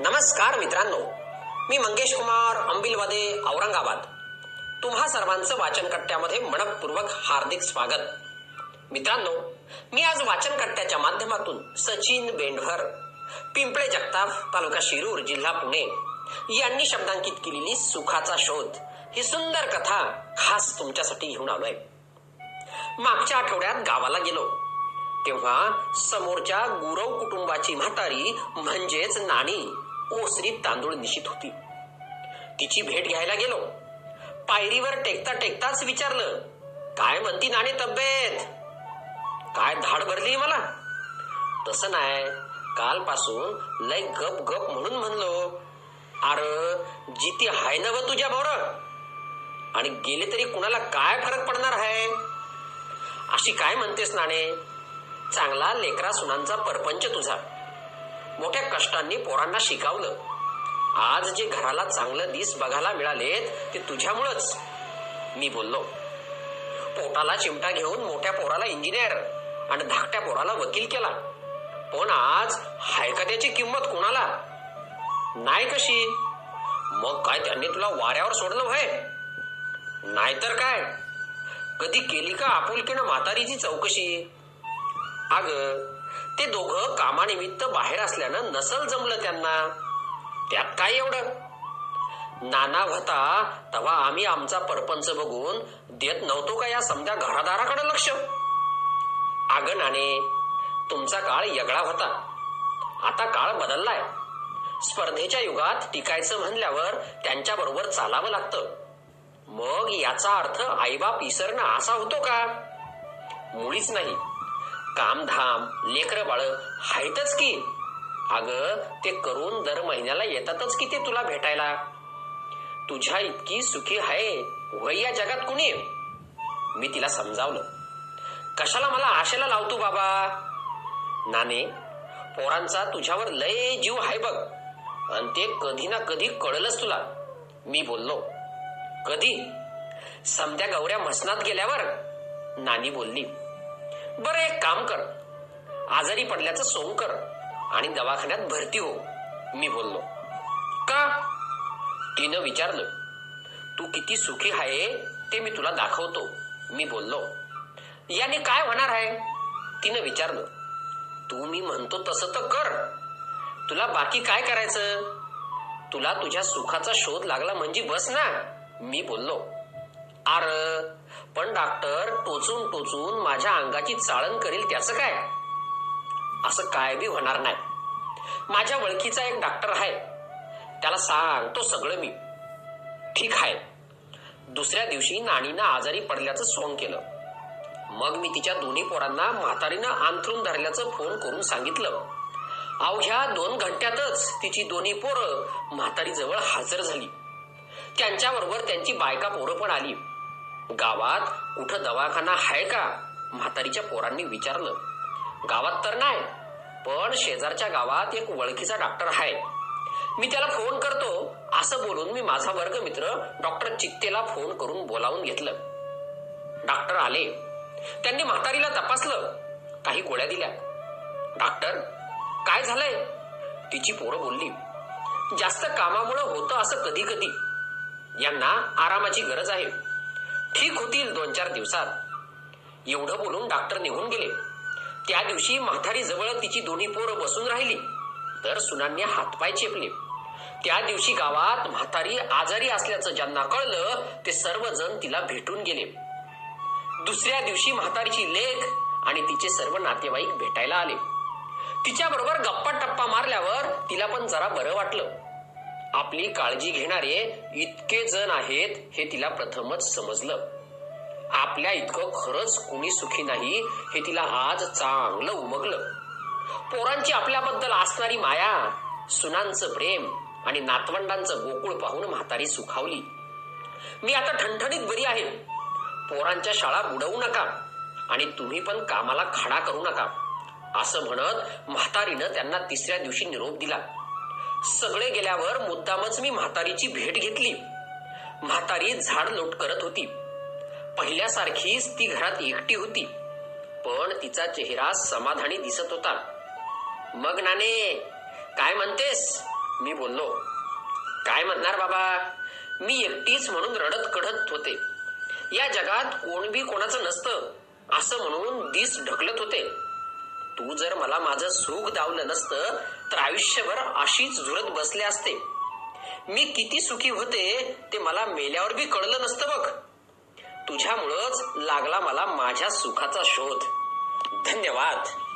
नमस्कार मित्रांनो. मी मंगेश कुमार अंबिलवादे औरंगाबाद. तुम्हा सर्वांचं वाचनकट्ट्यामध्ये मनपूर्वक हार्दिक स्वागत. मित्रांनो मी आज वाचनकट्ट्याच्या माध्यमातून सचिन बेंढर पिंपळे जगताप तालुका शिरूर जिल्हा पुणे यांनी शब्दांकित केलेली सुखाचा शोध ही सुंदर कथा खास तुमच्यासाठी घेऊन आलोय. मागच्या आठवड्यात गावाला गेलो. तेव्हा समोरच्या गुरव कुटुंबाची म्हातारी म्हणजेच नाणी ओसरीत तांदूळ निशित होती. तिची भेट घ्यायला गेलो. पायरीवर टेकता टेकताच विचारलं काय म्हणती नाणी तब्येत? काय धाड भरली मला? तसं नाही. कालपासून लय गप गप म्हणून म्हणलो अर जिती हाय नव तुझ्या भोर. आणि गेले तरी कुणाला काय फरक पडणार आहे अशी काय म्हणतेस नाणे चांगला लेकरा सुनांचा परपंच तुझा. मोठ्या कष्टांनी पोरांना शिकावलं. आज जे घराला चांगलं दिस बघायला मिळालेत ते तुझ्यामुळंच. मी बोललो. पोटाला चिमटा घेऊन मोठ्या पोराला इंजिनियर आणि धाकट्या पोराला वकील केला. पण आज हायकत्याची त्याची किंमत कोणाला? नाही कशी? मग काय त्यांनी तुला वाऱ्यावर सोडलं व्हय? नाहीतर काय? कधी केली का आपुलकीनं म्हातारीची चौकशी? अग ते दोघं कामानिमित्त बाहेर असल्यानं नसल जमलं त्यांना. त्यात काय एवढं? नाना होता तेव्हा आम्ही आमचा परपंच बघून देत नव्हतो का या समजा घरादाराकडे लक्ष? अग नाणे तुमचा काळ यगळा होता. आता काळ बदललाय. स्पर्धेच्या युगात टिकायचं म्हणल्यावर त्यांच्या बरोबर चालावं लागतं. मग याचा अर्थ आईबाप इसरणं असा होतो का? मुळीच नाही. कामधाम लेकर बाळ हायतच की. अग ते करून दर महिन्याला येतातच की ते तुला भेटायला. तुझ्या इतकी सुखी आहे वय या जगात कुणी? मी तिला समजावलं. कशाला मला आशेला लावतो बाबा? नाने पोरांचा तुझ्यावर लय जीव आहे बघ. आणि ते कधी ना कधी कळलंच तुला. मी बोललो कधी? समत्या गौऱ्या मसनात गेल्यावर? नानी बोलली बरं एक काम कर. आजारी पडल्याचं सोंग कर आणि दवाखान्यात भरती हो मी बोललो. का? तिनं विचारलं तू किती सुखी आहे ते मी तुला दाखवतो. मी बोललो याने काय होणार आहे? तिनं विचारलं तू मी म्हणतो तसं तर कर. तुला बाकी काय करायचं? तुला तुझ्या सुखाचा शोध लागला म्हणजे बस ना. मी बोललो आर पण डॉक्टर टोचून टोचून माझ्या अंगाची चाळण करील त्याचं काय? असं काय बी होणार नाही. माझ्या वळखीचा एक डॉक्टर आहे. त्याला सांगतो सगळं मी. ठीक आहे. दुसऱ्या दिवशी नाणीनं आजारी पडल्याचं सोंग केलं. मग मी तिच्या दोन्ही पोरांना म्हातारीनं आंथरून धरल्याचं फोन करून सांगितलं. अवघ्या दोन घंट्यातच तिची दोन्ही पोरं म्हातारी जवळ हजर झाली. त्यांच्याबरोबर त्यांची बायका पोरं पण आली. गावात कुठं दवाखाना आहे का? म्हातारीच्या पोरांनी विचारलं. गावात तर नाही पण शेजारच्या गावात एक ओळखीचा डॉक्टर आहे मी त्याला फोन करतो असं बोलून मी माझा वर्ग मित्र डॉक्टर चित्तेला फोन करून बोलावून घेतलं. डॉक्टर आले. त्यांनी म्हातारीला तपासलं. काही गोळ्या दिल्या. डॉक्टर काय झालंय? तिची पोरं बोलली जास्त कामामुळं होतं असं कधी कधी यांना आरामाची गरज आहे. ठीक होतील दोन चार दिवसात. एवढं बोलून डॉक्टर निघून गेले. त्या दिवशी म्हातारी जवळ तिची दोन्ही पोरं बसून राहिली. तर सुनांनी हातपाय चेपले. त्या दिवशी गावात म्हातारी आजारी असल्याचं ज्यांना कळलं ते सर्वजण तिला भेटून गेले. दुसऱ्या दिवशी म्हातारीची लेख आणि तिचे सर्व नातेवाईक भेटायला आले. तिच्या बरोबर गप्पा टप्पा मारल्यावर तिला पण जरा बरं वाटलं. आपली काळजी घेणारे इतके जण आहेत हे तिला प्रथमच समजलं. आपल्या इतकं खरंच कुणी सुखी नाही हे तिला आज चांगलं उमगलं. पोरांची आपल्याबद्दल असणारी माया सुनांचं प्रेम आणि नातवंडांचं गोकुळ पाहून म्हातारी सुखावली. मी आता ठणठणीत बरी आहे. पोरांच्या शाळा बुडवू नका आणि तुम्ही पण कामाला खाडा करू नका असं म्हणत म्हातारीनं त्यांना तिसऱ्या दिवशी निरोप दिला. सगळे गेल्यावर मुद्दामच मी म्हातारीची भेट घेतली. म्हातारी झाड लोट करत होती. पहिल्यासारखीच ती घरात एकटी होती. पण तिचा चेहरा समाधानी दिसत होता. मग नाने काय म्हणतेस? मी बोललो. काय म्हणणार बाबा? मी एकटीच म्हणून रडत कढत होते. या जगात कोण बी कोणाचं नसतं असं म्हणून दिस ढकलत होते. तू जर मला माझं सुख दावलं नसतं तर आयुष्यभर अशीच झुरत बसले असते. मी किती सुखी होते ते मला मेल्यावर बी कळलं नसतं बघ. तुझ्यामुळंच लागला मला माझ्या सुखाचा शोध. धन्यवाद.